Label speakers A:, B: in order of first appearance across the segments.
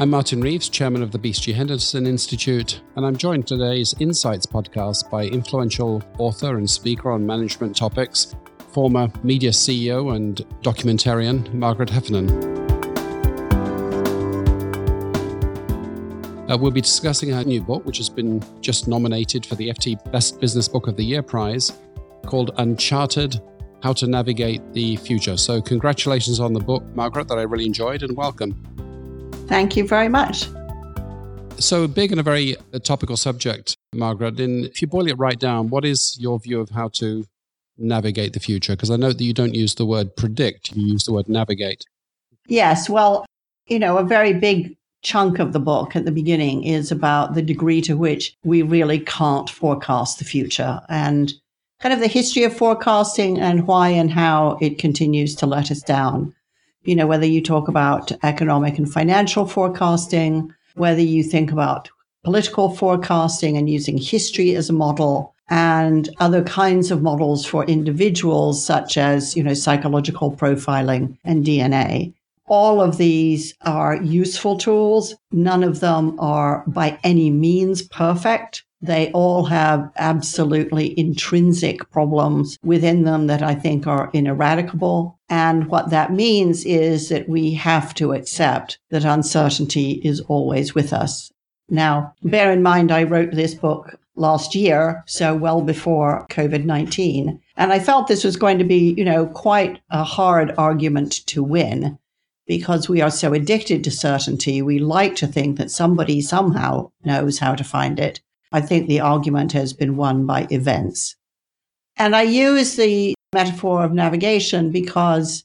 A: I'm Martin Reeves, chairman of the BCG Henderson Institute, and I'm joined today's Insights podcast by influential author and speaker on management topics, former media CEO and documentarian Margaret Heffernan. Uh, we'll be discussing her new book, which has been just nominated for the FT Best Business Book of the Year prize, called Uncharted How to Navigate the Future. So, congratulations on the book, Margaret, that I really enjoyed, and welcome.
B: Thank you very much.
A: So, big and a very uh, topical subject, Margaret. And if you boil it right down, what is your view of how to navigate the future? Because I know that you don't use the word predict, you use the word navigate.
B: Yes. Well, you know, a very big chunk of the book at the beginning is about the degree to which we really can't forecast the future and kind of the history of forecasting and why and how it continues to let us down you know, whether you talk about economic and financial forecasting, whether you think about political forecasting and using history as a model and other kinds of models for individuals, such as, you know, psychological profiling and DNA. All of these are useful tools. None of them are by any means perfect. They all have absolutely intrinsic problems within them that I think are ineradicable. And what that means is that we have to accept that uncertainty is always with us. Now, bear in mind, I wrote this book last year, so well before COVID 19. And I felt this was going to be, you know, quite a hard argument to win because we are so addicted to certainty. We like to think that somebody somehow knows how to find it. I think the argument has been won by events. And I use the metaphor of navigation because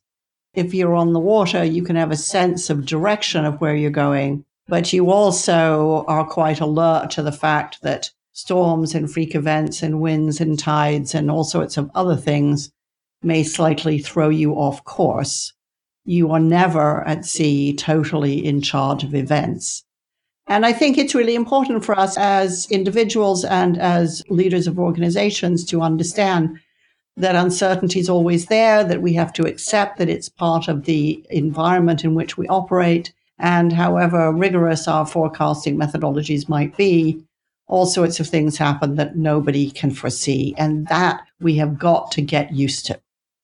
B: if you're on the water, you can have a sense of direction of where you're going, but you also are quite alert to the fact that storms and freak events and winds and tides and all sorts of other things may slightly throw you off course. You are never at sea totally in charge of events. And I think it's really important for us as individuals and as leaders of organizations to understand that uncertainty is always there, that we have to accept that it's part of the environment in which we operate. And however rigorous our forecasting methodologies might be, all sorts of things happen that nobody can foresee. And that we have got to get used to.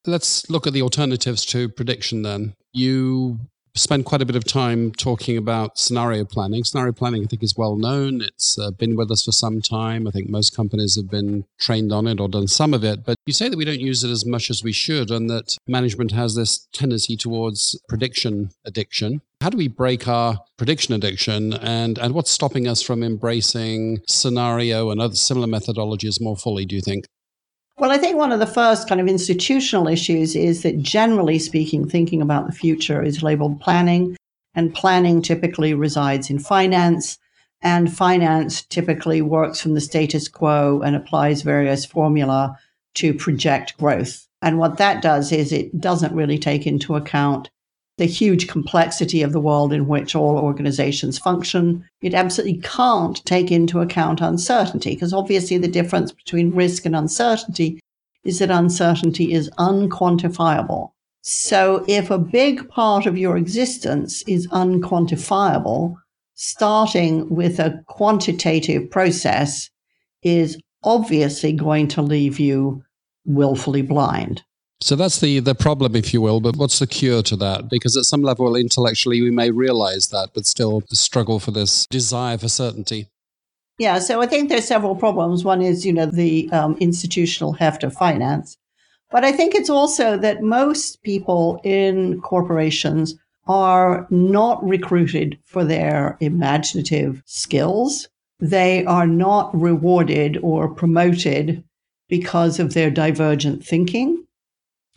A: Let's look at the alternatives to prediction then. You spent quite a bit of time talking about scenario planning. Scenario planning, I think, is well known. It's uh, been with us for some time. I think most companies have been trained on it or done some of it. But you say that we don't use it as much as we should, and that management has this tendency towards prediction addiction. How do we break our prediction addiction, and, and what's stopping us from embracing scenario and other similar methodologies more fully, do you think?
B: Well, I think one of the first kind of institutional issues is that generally speaking, thinking about the future is labeled planning, and planning typically resides in finance. And finance typically works from the status quo and applies various formula to project growth. And what that does is it doesn't really take into account the huge complexity of the world in which all organizations function. It absolutely can't take into account uncertainty because obviously the difference between risk and uncertainty is that uncertainty is unquantifiable. So if a big part of your existence is unquantifiable, starting with a quantitative process is obviously going to leave you willfully blind.
A: So that's the the problem, if you will. But what's the cure to that? Because at some level, intellectually, we may realize that, but still struggle for this desire for certainty.
B: Yeah, so I think there's several problems. One is, you know, the um, institutional heft of finance, but I think it's also that most people in corporations are not recruited for their imaginative skills. They are not rewarded or promoted because of their divergent thinking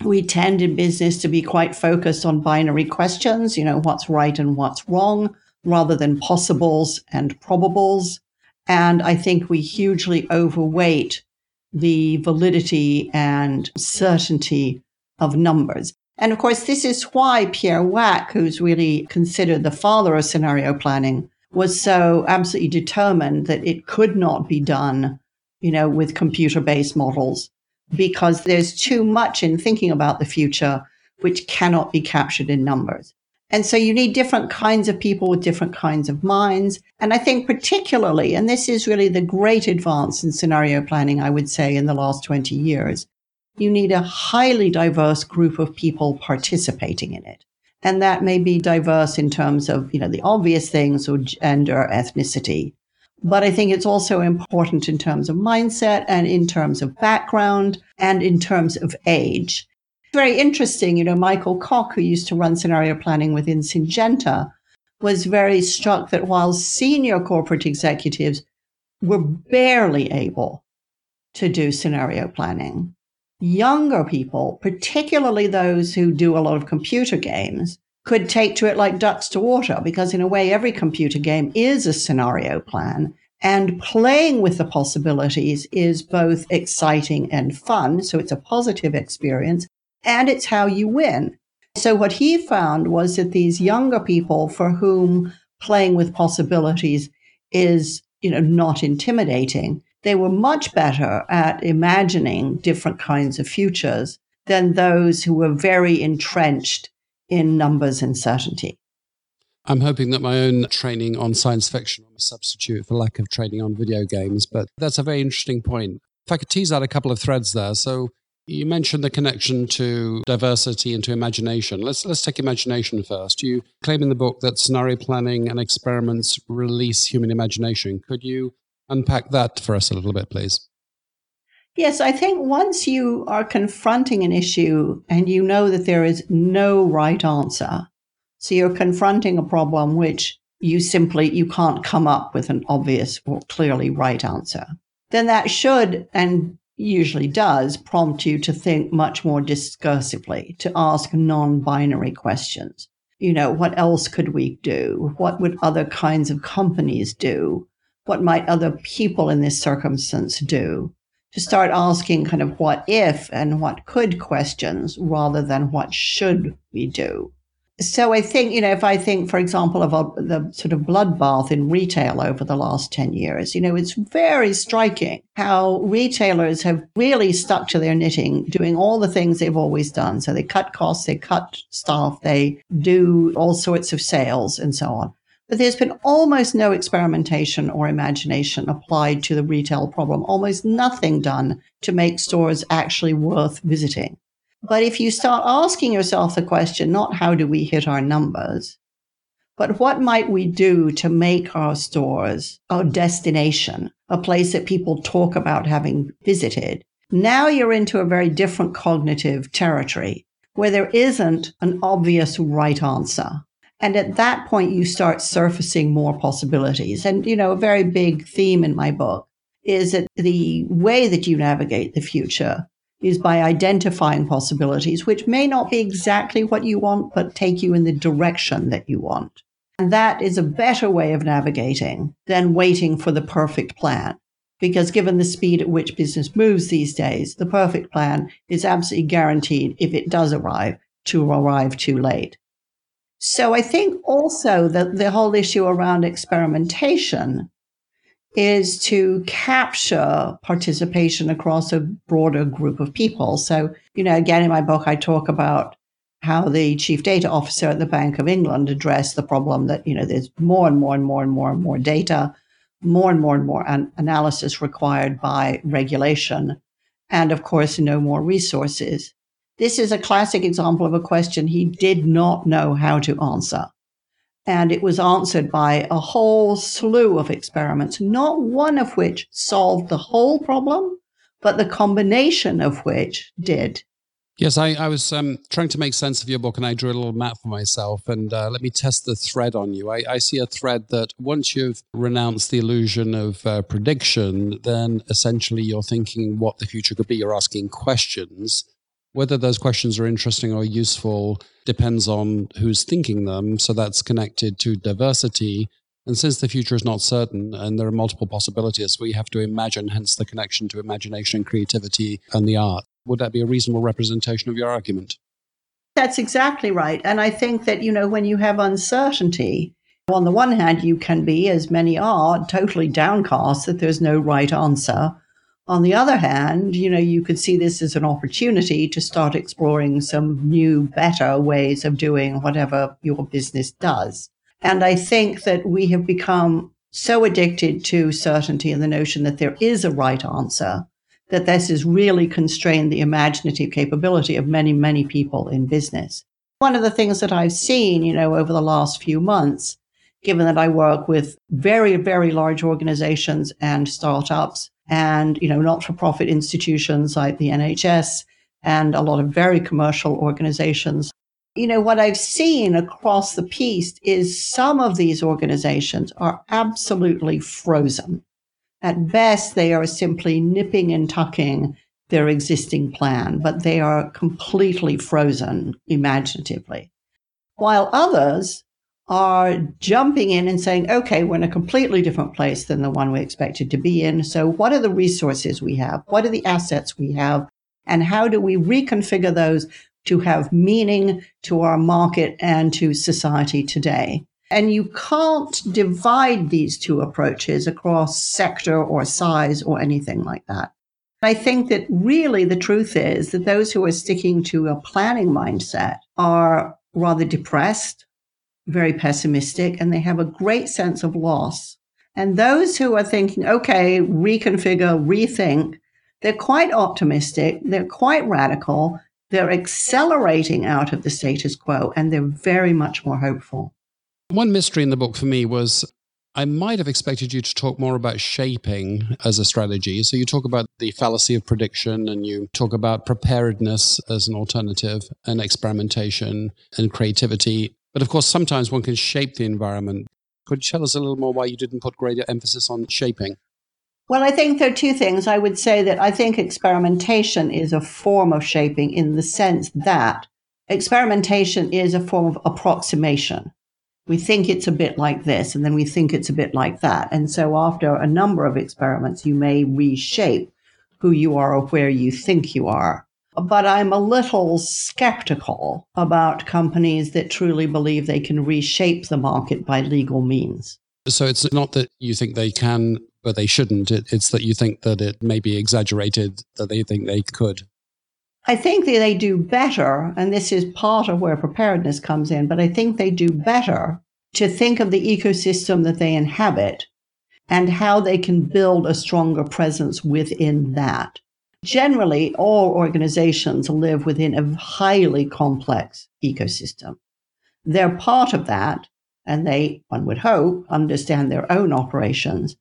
B: we tend in business to be quite focused on binary questions, you know, what's right and what's wrong, rather than possibles and probables. And I think we hugely overweight the validity and certainty of numbers. And of course, this is why Pierre Wack, who's really considered the father of scenario planning, was so absolutely determined that it could not be done, you know, with computer based models because there's too much in thinking about the future which cannot be captured in numbers. And so you need different kinds of people with different kinds of minds. And I think particularly, and this is really the great advance in scenario planning, I would say, in the last 20 years, you need a highly diverse group of people participating in it. And that may be diverse in terms of, you know, the obvious things or gender, ethnicity. But I think it's also important in terms of mindset and in terms of background and in terms of age very interesting. You know, Michael Koch, who used to run scenario planning within Syngenta, was very struck that while senior corporate executives were barely able to do scenario planning, younger people, particularly those who do a lot of computer games, could take to it like ducks to water because, in a way, every computer game is a scenario plan. And playing with the possibilities is both exciting and fun. So it's a positive experience and it's how you win. So what he found was that these younger people for whom playing with possibilities is, you know, not intimidating, they were much better at imagining different kinds of futures than those who were very entrenched in numbers and certainty.
A: I'm hoping that my own training on science fiction will substitute for lack of training on video games, but that's a very interesting point. If I could tease out a couple of threads there. So you mentioned the connection to diversity and to imagination. Let's let's take imagination first. You claim in the book that scenario planning and experiments release human imagination. Could you unpack that for us a little bit, please?
B: Yes, I think once you are confronting an issue and you know that there is no right answer, so you're confronting a problem which you simply you can't come up with an obvious or clearly right answer, then that should and usually does prompt you to think much more discursively, to ask non binary questions. You know, what else could we do? What would other kinds of companies do? What might other people in this circumstance do? To start asking kind of what if and what could questions rather than what should we do so I think, you know, if I think, for example, of the sort of bloodbath in retail over the last 10 years, you know, it's very striking how retailers have really stuck to their knitting, doing all the things they've always done. So they cut costs, they cut staff, they do all sorts of sales and so on. But there's been almost no experimentation or imagination applied to the retail problem, almost nothing done to make stores actually worth visiting. But if you start asking yourself the question, not how do we hit our numbers, but what might we do to make our stores a destination, a place that people talk about having visited? Now you're into a very different cognitive territory where there isn't an obvious right answer. And at that point, you start surfacing more possibilities. And, you know, a very big theme in my book is that the way that you navigate the future is by identifying possibilities, which may not be exactly what you want, but take you in the direction that you want. And that is a better way of navigating than waiting for the perfect plan. Because given the speed at which business moves these days, the perfect plan is absolutely guaranteed if it does arrive to arrive too late. So I think also that the whole issue around experimentation is to capture participation across a broader group of people. So, you know, again, in my book, I talk about how the chief data officer at the Bank of England addressed the problem that, you know, there's more and more and more and more and more data, more and more and more an- analysis required by regulation, and of course, no more resources. This is a classic example of a question he did not know how to answer. And it was answered by a whole slew of experiments, not one of which solved the whole problem, but the combination of which did.
A: Yes, I, I was um, trying to make sense of your book and I drew a little map for myself. And uh, let me test the thread on you. I, I, see a thread that once you've renounced the illusion of uh, prediction, then essentially you're thinking what the future could be. You're asking questions. Whether those questions are interesting or useful depends on who's thinking them. So that's connected to diversity. And since the future is not certain and there are multiple possibilities, we have to imagine, hence the connection to imagination, creativity, and the art. Would that be a reasonable representation of your argument?
B: That's exactly right. And I think that, you know, when you have uncertainty, on the one hand, you can be, as many are, totally downcast that there's no right answer On the other hand, you know, you could see this as an opportunity to start exploring some new, better ways of doing whatever your business does. And I think that we have become so addicted to certainty and the notion that there is a right answer that this has really constrained the imaginative capability of many, many people in business. One of the things that I've seen, you know, over the last few months, given that I work with very, very large organizations and startups and, you know, not-for-profit institutions like the NHS and a lot of very commercial organizations. You know, what I've seen across the piece is some of these organizations are absolutely frozen. At best, they are simply nipping and tucking their existing plan, but they are completely frozen imaginatively. While others are jumping in and saying, okay, we're in a completely different place than the one we expected to be in. So, what are the resources we have? What are the assets we have? And how do we reconfigure those to have meaning to our market and to society today? And you can't divide these two approaches across sector or size or anything like that. I think that really the truth is that those who are sticking to a planning mindset are rather depressed very pessimistic and they have a great sense of loss. And those who are thinking, okay, reconfigure, rethink, they're quite optimistic, they're quite radical, they're accelerating out of the status quo, and they're very much more hopeful.
A: One mystery in the book for me was I might have expected you to talk more about shaping as a strategy. So you talk about the fallacy of prediction and you talk about preparedness as an alternative and experimentation and creativity. But of course, sometimes one can shape the environment. Could you tell us a little more why you didn't put greater emphasis on shaping?
B: Well, I think there are two things. I would say that I think experimentation is a form of shaping in the sense that experimentation is a form of approximation. We think it's a bit like this, and then we think it's a bit like that. And so, after a number of experiments, you may reshape who you are or where you think you are. But I'm a little skeptical about companies that truly believe they can reshape the market by legal means.
A: So it's not that you think they can, but they shouldn't. It, it's that you think that it may be exaggerated, that they think they could.
B: I think that they do better, and this is part of where preparedness comes in, but I think they do better to think of the ecosystem that they inhabit and how they can build a stronger presence within that. Generally, all organizations live within a highly complex ecosystem. They're part of that, and they, one would hope, understand their own operations,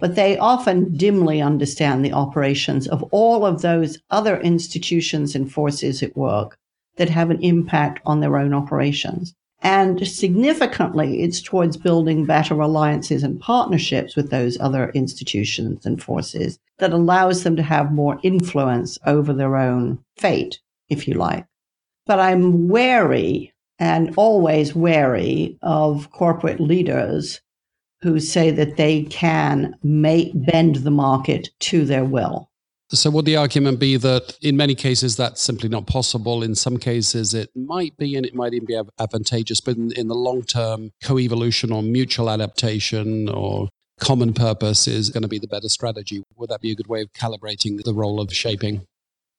B: but they often dimly understand the operations of all of those other institutions and forces at work that have an impact on their own operations. And significantly, it's towards building better alliances and partnerships with those other institutions and forces that allows them to have more influence over their own fate, if you like. But I'm wary and always wary of corporate leaders who say that they can make, bend the market to their will.
A: So, would the argument be that in many cases that's simply not possible? In some cases, it might be, and it might even be advantageous, but in, in the long term, co evolution or mutual adaptation or common purpose is going to be the better strategy. Would that be a good way of calibrating the role of shaping?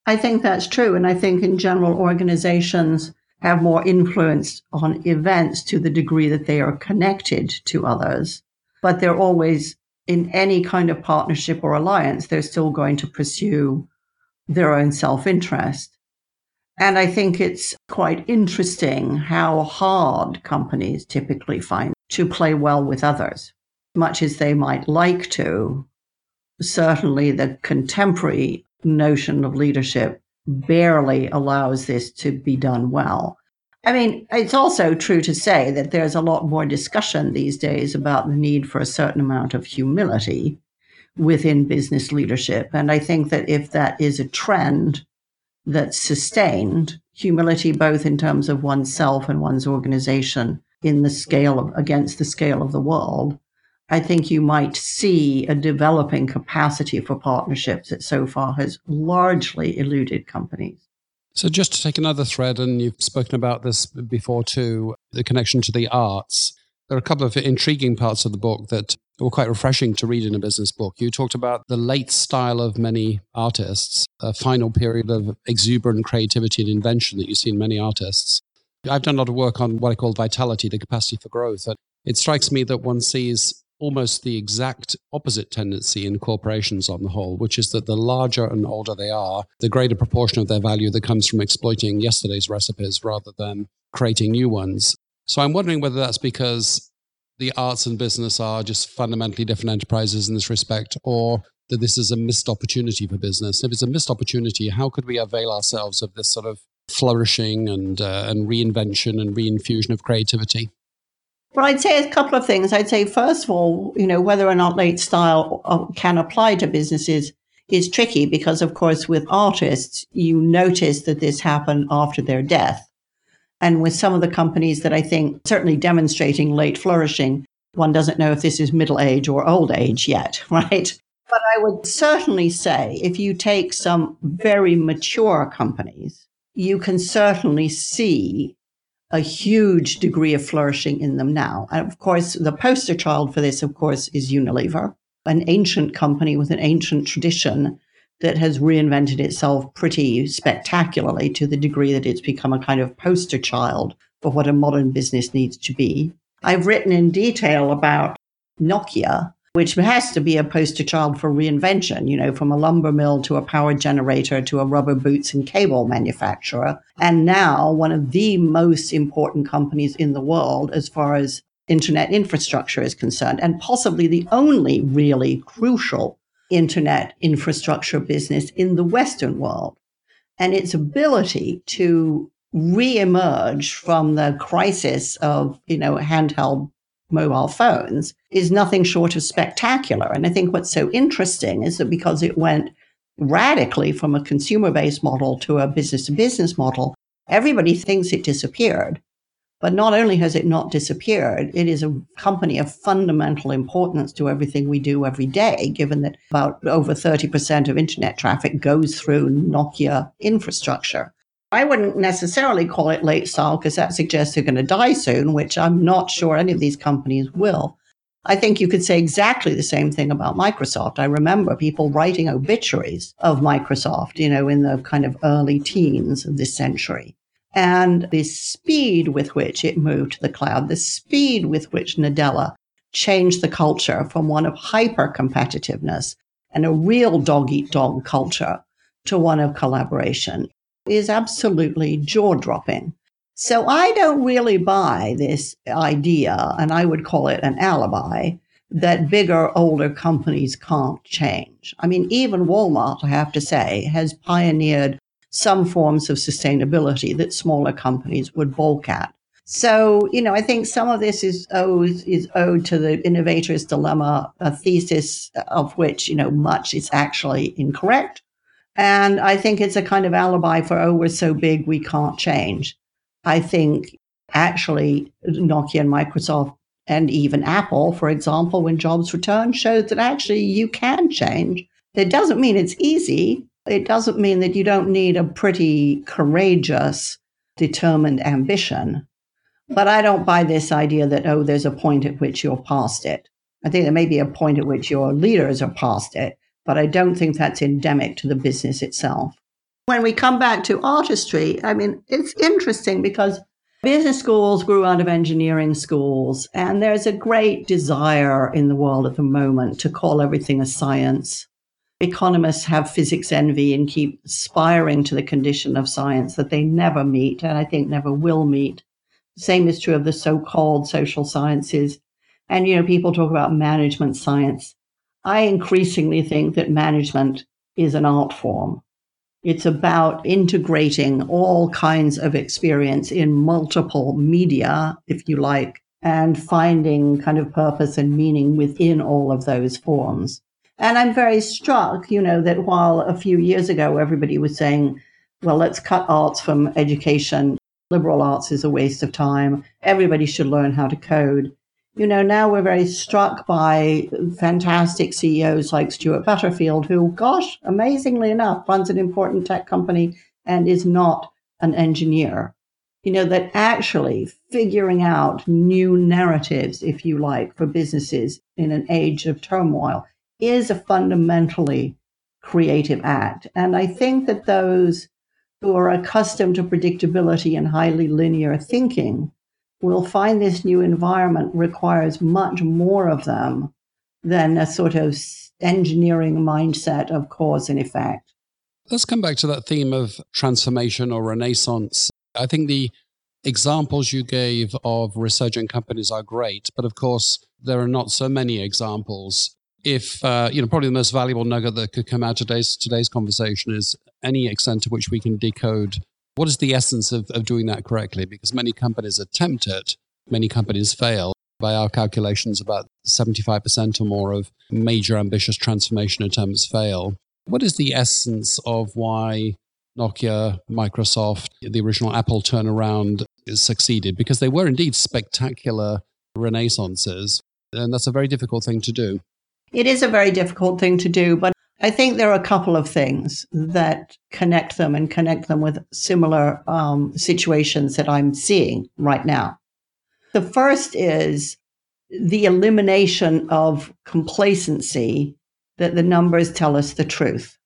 B: I think that's true. And I think in general, organizations have more influence on events to the degree that they are connected to others. But they're always in any kind of partnership or alliance, they're still going to pursue their own self interest. And I think it's quite interesting how hard companies typically find to play well with others, much as they might like to. Certainly, the contemporary notion of leadership barely allows this to be done well. I mean, it's also true to say that there's a lot more discussion these days about the need for a certain amount of humility within business leadership. And I think that if that is a trend that's sustained, humility both in terms of oneself and one's organization in the scale of against the scale of the world, I think you might see a developing capacity for partnerships that so far has largely eluded companies.
A: So, just to take another thread, and you've spoken about this before too the connection to the arts. There are a couple of intriguing parts of the book that were quite refreshing to read in a business book. You talked about the late style of many artists, a final period of exuberant creativity and invention that you see in many artists. I've done a lot of work on what I call vitality, the capacity for growth. And it strikes me that one sees almost the exact opposite tendency in corporations on the whole, which is that the larger and older they are, the greater proportion of their value that comes from exploiting yesterday's recipes rather than creating new ones. So I'm wondering whether that's because the arts and business are just fundamentally different enterprises in this respect, or that this is a missed opportunity for business. If it's a missed opportunity, how could we avail ourselves of this sort of flourishing and uh, and reinvention and reinfusion of creativity?
B: Well, I'd say a couple of things. I'd say, first of all, you know, whether or not late style uh, can apply to businesses is tricky because, of course, with artists, you notice that this happened after their death. And with some of the companies that I think certainly demonstrating late flourishing, one doesn't know if this is middle age or old age yet, right? But I would certainly say if you take some very mature companies, you can certainly see a huge degree of flourishing in them now. And of course, the poster child for this, of course, is Unilever, an ancient company with an ancient tradition that has reinvented itself pretty spectacularly to the degree that it's become a kind of poster child for what a modern business needs to be. I've written in detail about Nokia, which has to be a poster child for reinvention, you know, from a lumber mill to a power generator to a rubber boots and cable manufacturer. And now one of the most important companies in the world as far as internet infrastructure is concerned, and possibly the only really crucial internet infrastructure business in the Western world. And its ability to reemerge from the crisis of, you know, handheld mobile phones is nothing short of spectacular. And I think what's so interesting is that because it went radically from a consumer based model to a business to business model, everybody thinks it disappeared. But not only has it not disappeared, it is a company of fundamental importance to everything we do every day, given that about over 30% of internet traffic goes through Nokia infrastructure. I wouldn't necessarily call it late style because that suggests they're going to die soon, which I'm not sure any of these companies will. I think you could say exactly the same thing about Microsoft. I remember people writing obituaries of Microsoft, you know, in the kind of early teens of this century and the speed with which it moved to the cloud, the speed with which Nadella changed the culture from one of hyper competitiveness and a real dog eat dog culture to one of collaboration is absolutely jaw dropping. So I don't really buy this idea, and I would call it an alibi, that bigger, older companies can't change. I mean, even Walmart, I have to say, has pioneered some forms of sustainability that smaller companies would balk at. So, you know, I think some of this is owed, is owed to the innovator's dilemma, a thesis of which, you know, much is actually incorrect. And I think it's a kind of alibi for, oh, we're so big, we can't change. I think actually Nokia and Microsoft and even Apple, for example, when Jobs return, showed that actually you can change. It doesn't mean it's easy, it doesn't mean that you don't need a pretty courageous, determined ambition. But I don't buy this idea that, oh, there's a point at which you're past it. I think there may be a point at which your leaders are past it, but I don't think that's endemic to the business itself. When we come back to artistry, I mean, it's interesting because business schools grew out of engineering schools, and there's a great desire in the world at the moment to call everything a science economists have physics envy and keep aspiring to the condition of science that they never meet and I think never will meet. Same is true of the so-called social sciences. And, you know, people talk about management science. I increasingly think that management is an art form. It's about integrating all kinds of experience in multiple media, if you like, and finding kind of purpose and meaning within all of those forms. And I'm very struck, you know, that while a few years ago everybody was saying, well, let's cut arts from education, liberal arts is a waste of time, everybody should learn how to code. You know, now we're very struck by fantastic CEOs like Stuart Butterfield, who, gosh, amazingly enough, runs an important tech company and is not an engineer. you know, that actually figuring out new narratives, if you like, for businesses in an age of turmoil is a fundamentally creative act. And I think that those who are accustomed to predictability and highly linear thinking will find this new environment requires much more of them than a sort of engineering mindset of cause and effect.
A: Let's come back to that theme of transformation or renaissance. I think the examples you gave of resurgent companies are great, but of course, there are not so many examples. If, uh, you know, probably the most valuable nugget that could come out of today's, today's conversation is any extent to which we can decode what is the essence of, of doing that correctly? Because many companies attempt it, many companies fail. By our calculations, about 75% or more of major ambitious transformation attempts fail. What is the essence of why Nokia, Microsoft, the original Apple turnaround succeeded? Because they were indeed spectacular renaissances, and that's a very difficult thing to do.
B: It is a very difficult thing to do, but I think there are a couple of things that connect them and connect them with similar um, situations that I'm seeing right now. The first is the elimination of complacency that the numbers tell us the truth.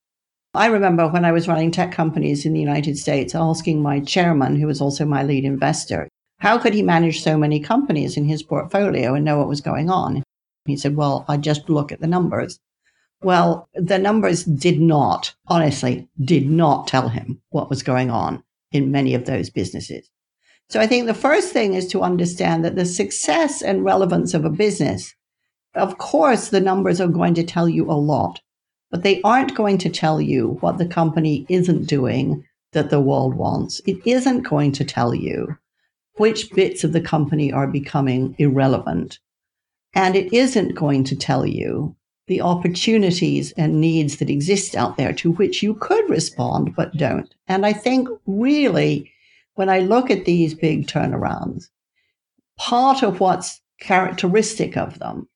B: I remember when I was running tech companies in the United States asking my chairman, who was also my lead investor, how could he manage so many companies in his portfolio and know what was going on? He said, Well, I just look at the numbers. Well, the numbers did not, honestly, did not tell him what was going on in many of those businesses. So I think the first thing is to understand that the success and relevance of a business, of course, the numbers are going to tell you a lot, but they aren't going to tell you what the company isn't doing that the world wants. It isn't going to tell you which bits of the company are becoming irrelevant. And it isn't going to tell you the opportunities and needs that exist out there to which you could respond but don't. And I think really, when I look at these big turnarounds, part of what's characteristic of them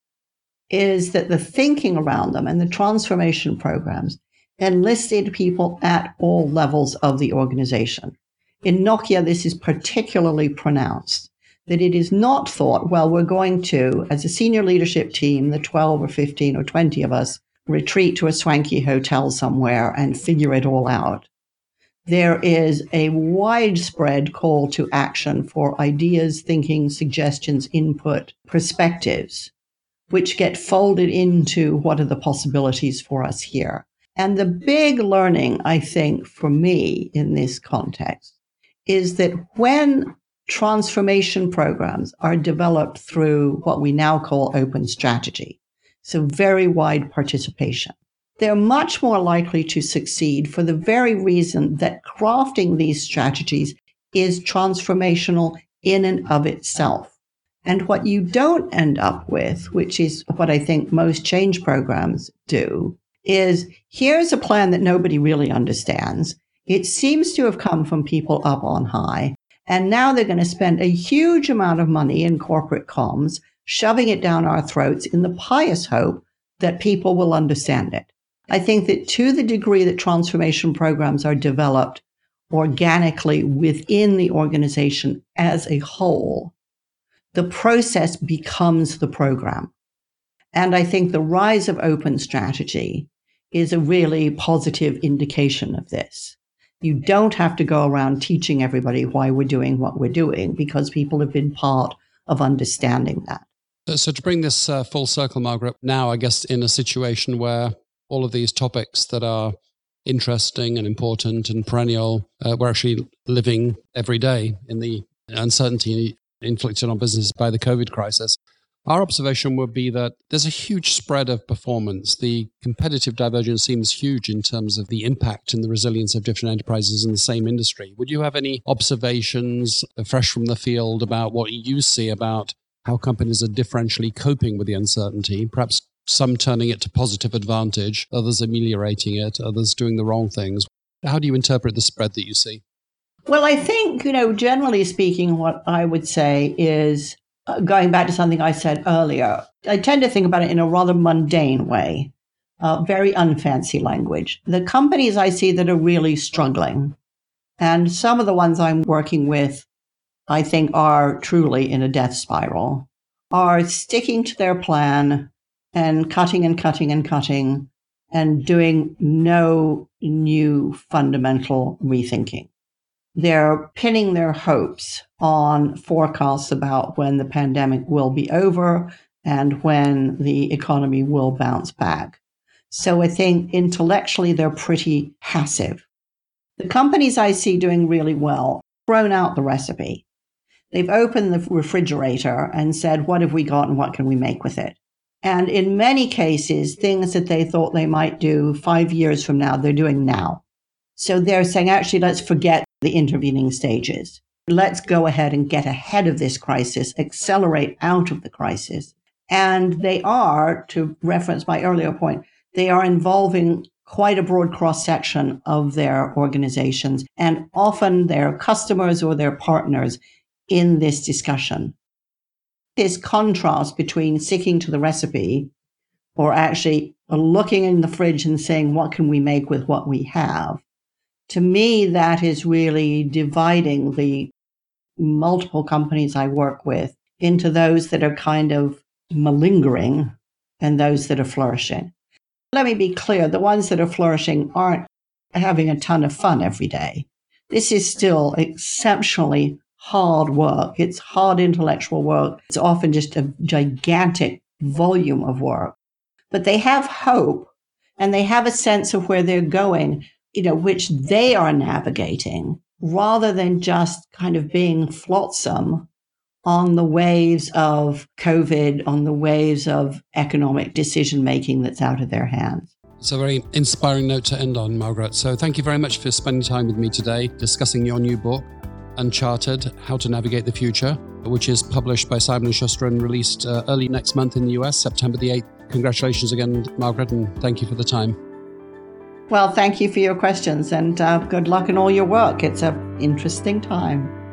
B: is that the thinking around them and the transformation programs enlisted people at all levels of the organization. In Nokia, this is particularly pronounced that it is not thought, well, we're going to, as a senior leadership team, the 12 or 15 or 20 of us, retreat to a swanky hotel somewhere and figure it all out. There is a widespread call to action for ideas, thinking, suggestions, input, perspectives, which get folded into what are the possibilities for us here. And the big learning, I think, for me in this context is that when transformation programs are developed through what we now call open strategy. So very wide participation. They're much more likely to succeed for the very reason that crafting these strategies is transformational in and of itself. And what you don't end up with, which is what I think most change programs do, is here's a plan that nobody really understands. It seems to have come from people up on high. And now they're going to spend a huge amount of money in corporate comms, shoving it down our throats in the pious hope that people will understand it. I think that to the degree that transformation programs are developed organically within the organization as a whole, the process becomes the program. And I think the rise of open strategy is a really positive indication of this. You don't have to go around teaching everybody why we're doing what we're doing because people have been part of understanding that.
A: So, to bring this uh, full circle, Margaret, now I guess in a situation where all of these topics that are interesting and important and perennial, uh, we're actually living every day in the uncertainty inflicted on businesses by the COVID crisis. Our observation would be that there's a huge spread of performance. The competitive divergence seems huge in terms of the impact and the resilience of different enterprises in the same industry. Would you have any observations fresh from the field about what you see about how companies are differentially coping with the uncertainty, perhaps some turning it to positive advantage, others ameliorating it, others doing the wrong things? How do you interpret the spread that you see?
B: Well, I think, you know, generally speaking, what I would say is going back to something I said earlier, I tend to think about it in a rather mundane way, uh, very unfancy language. The companies I see that are really struggling, and some of the ones I'm working with I think are truly in a death spiral, are sticking to their plan and cutting and cutting and cutting and doing no new fundamental rethinking. They're pinning their hopes on forecasts about when the pandemic will be over and when the economy will bounce back. So I think intellectually they're pretty passive. The companies I see doing really well thrown out the recipe. They've opened the refrigerator and said, what have we got and what can we make with it? And in many cases, things that they thought they might do five years from now, they're doing now. So they're saying, actually, let's forget the intervening stages. Let's go ahead and get ahead of this crisis, accelerate out of the crisis. And they are, to reference my earlier point, they are involving quite a broad cross section of their organizations and often their customers or their partners in this discussion. This contrast between sticking to the recipe or actually looking in the fridge and saying, what can we make with what we have? To me, that is really dividing the multiple companies I work with into those that are kind of malingering and those that are flourishing. Let me be clear the ones that are flourishing aren't having a ton of fun every day. This is still exceptionally hard work. It's hard intellectual work. It's often just a gigantic volume of work. But they have hope and they have a sense of where they're going, you know, which they are navigating rather than just kind of being flotsam on the waves of COVID, on the waves of economic decision making that's out of their hands.
A: It's a very inspiring note to end on, Margaret. So thank you very much for spending time with me today discussing your new book, Uncharted How to Navigate the Future, which is published by Simon & Schuster and released uh, early next month in the US, September the 8th. Congratulations again, Margaret, and thank you for the time.
B: Well, thank you for your questions and uh, good luck in all your work. It's an interesting time.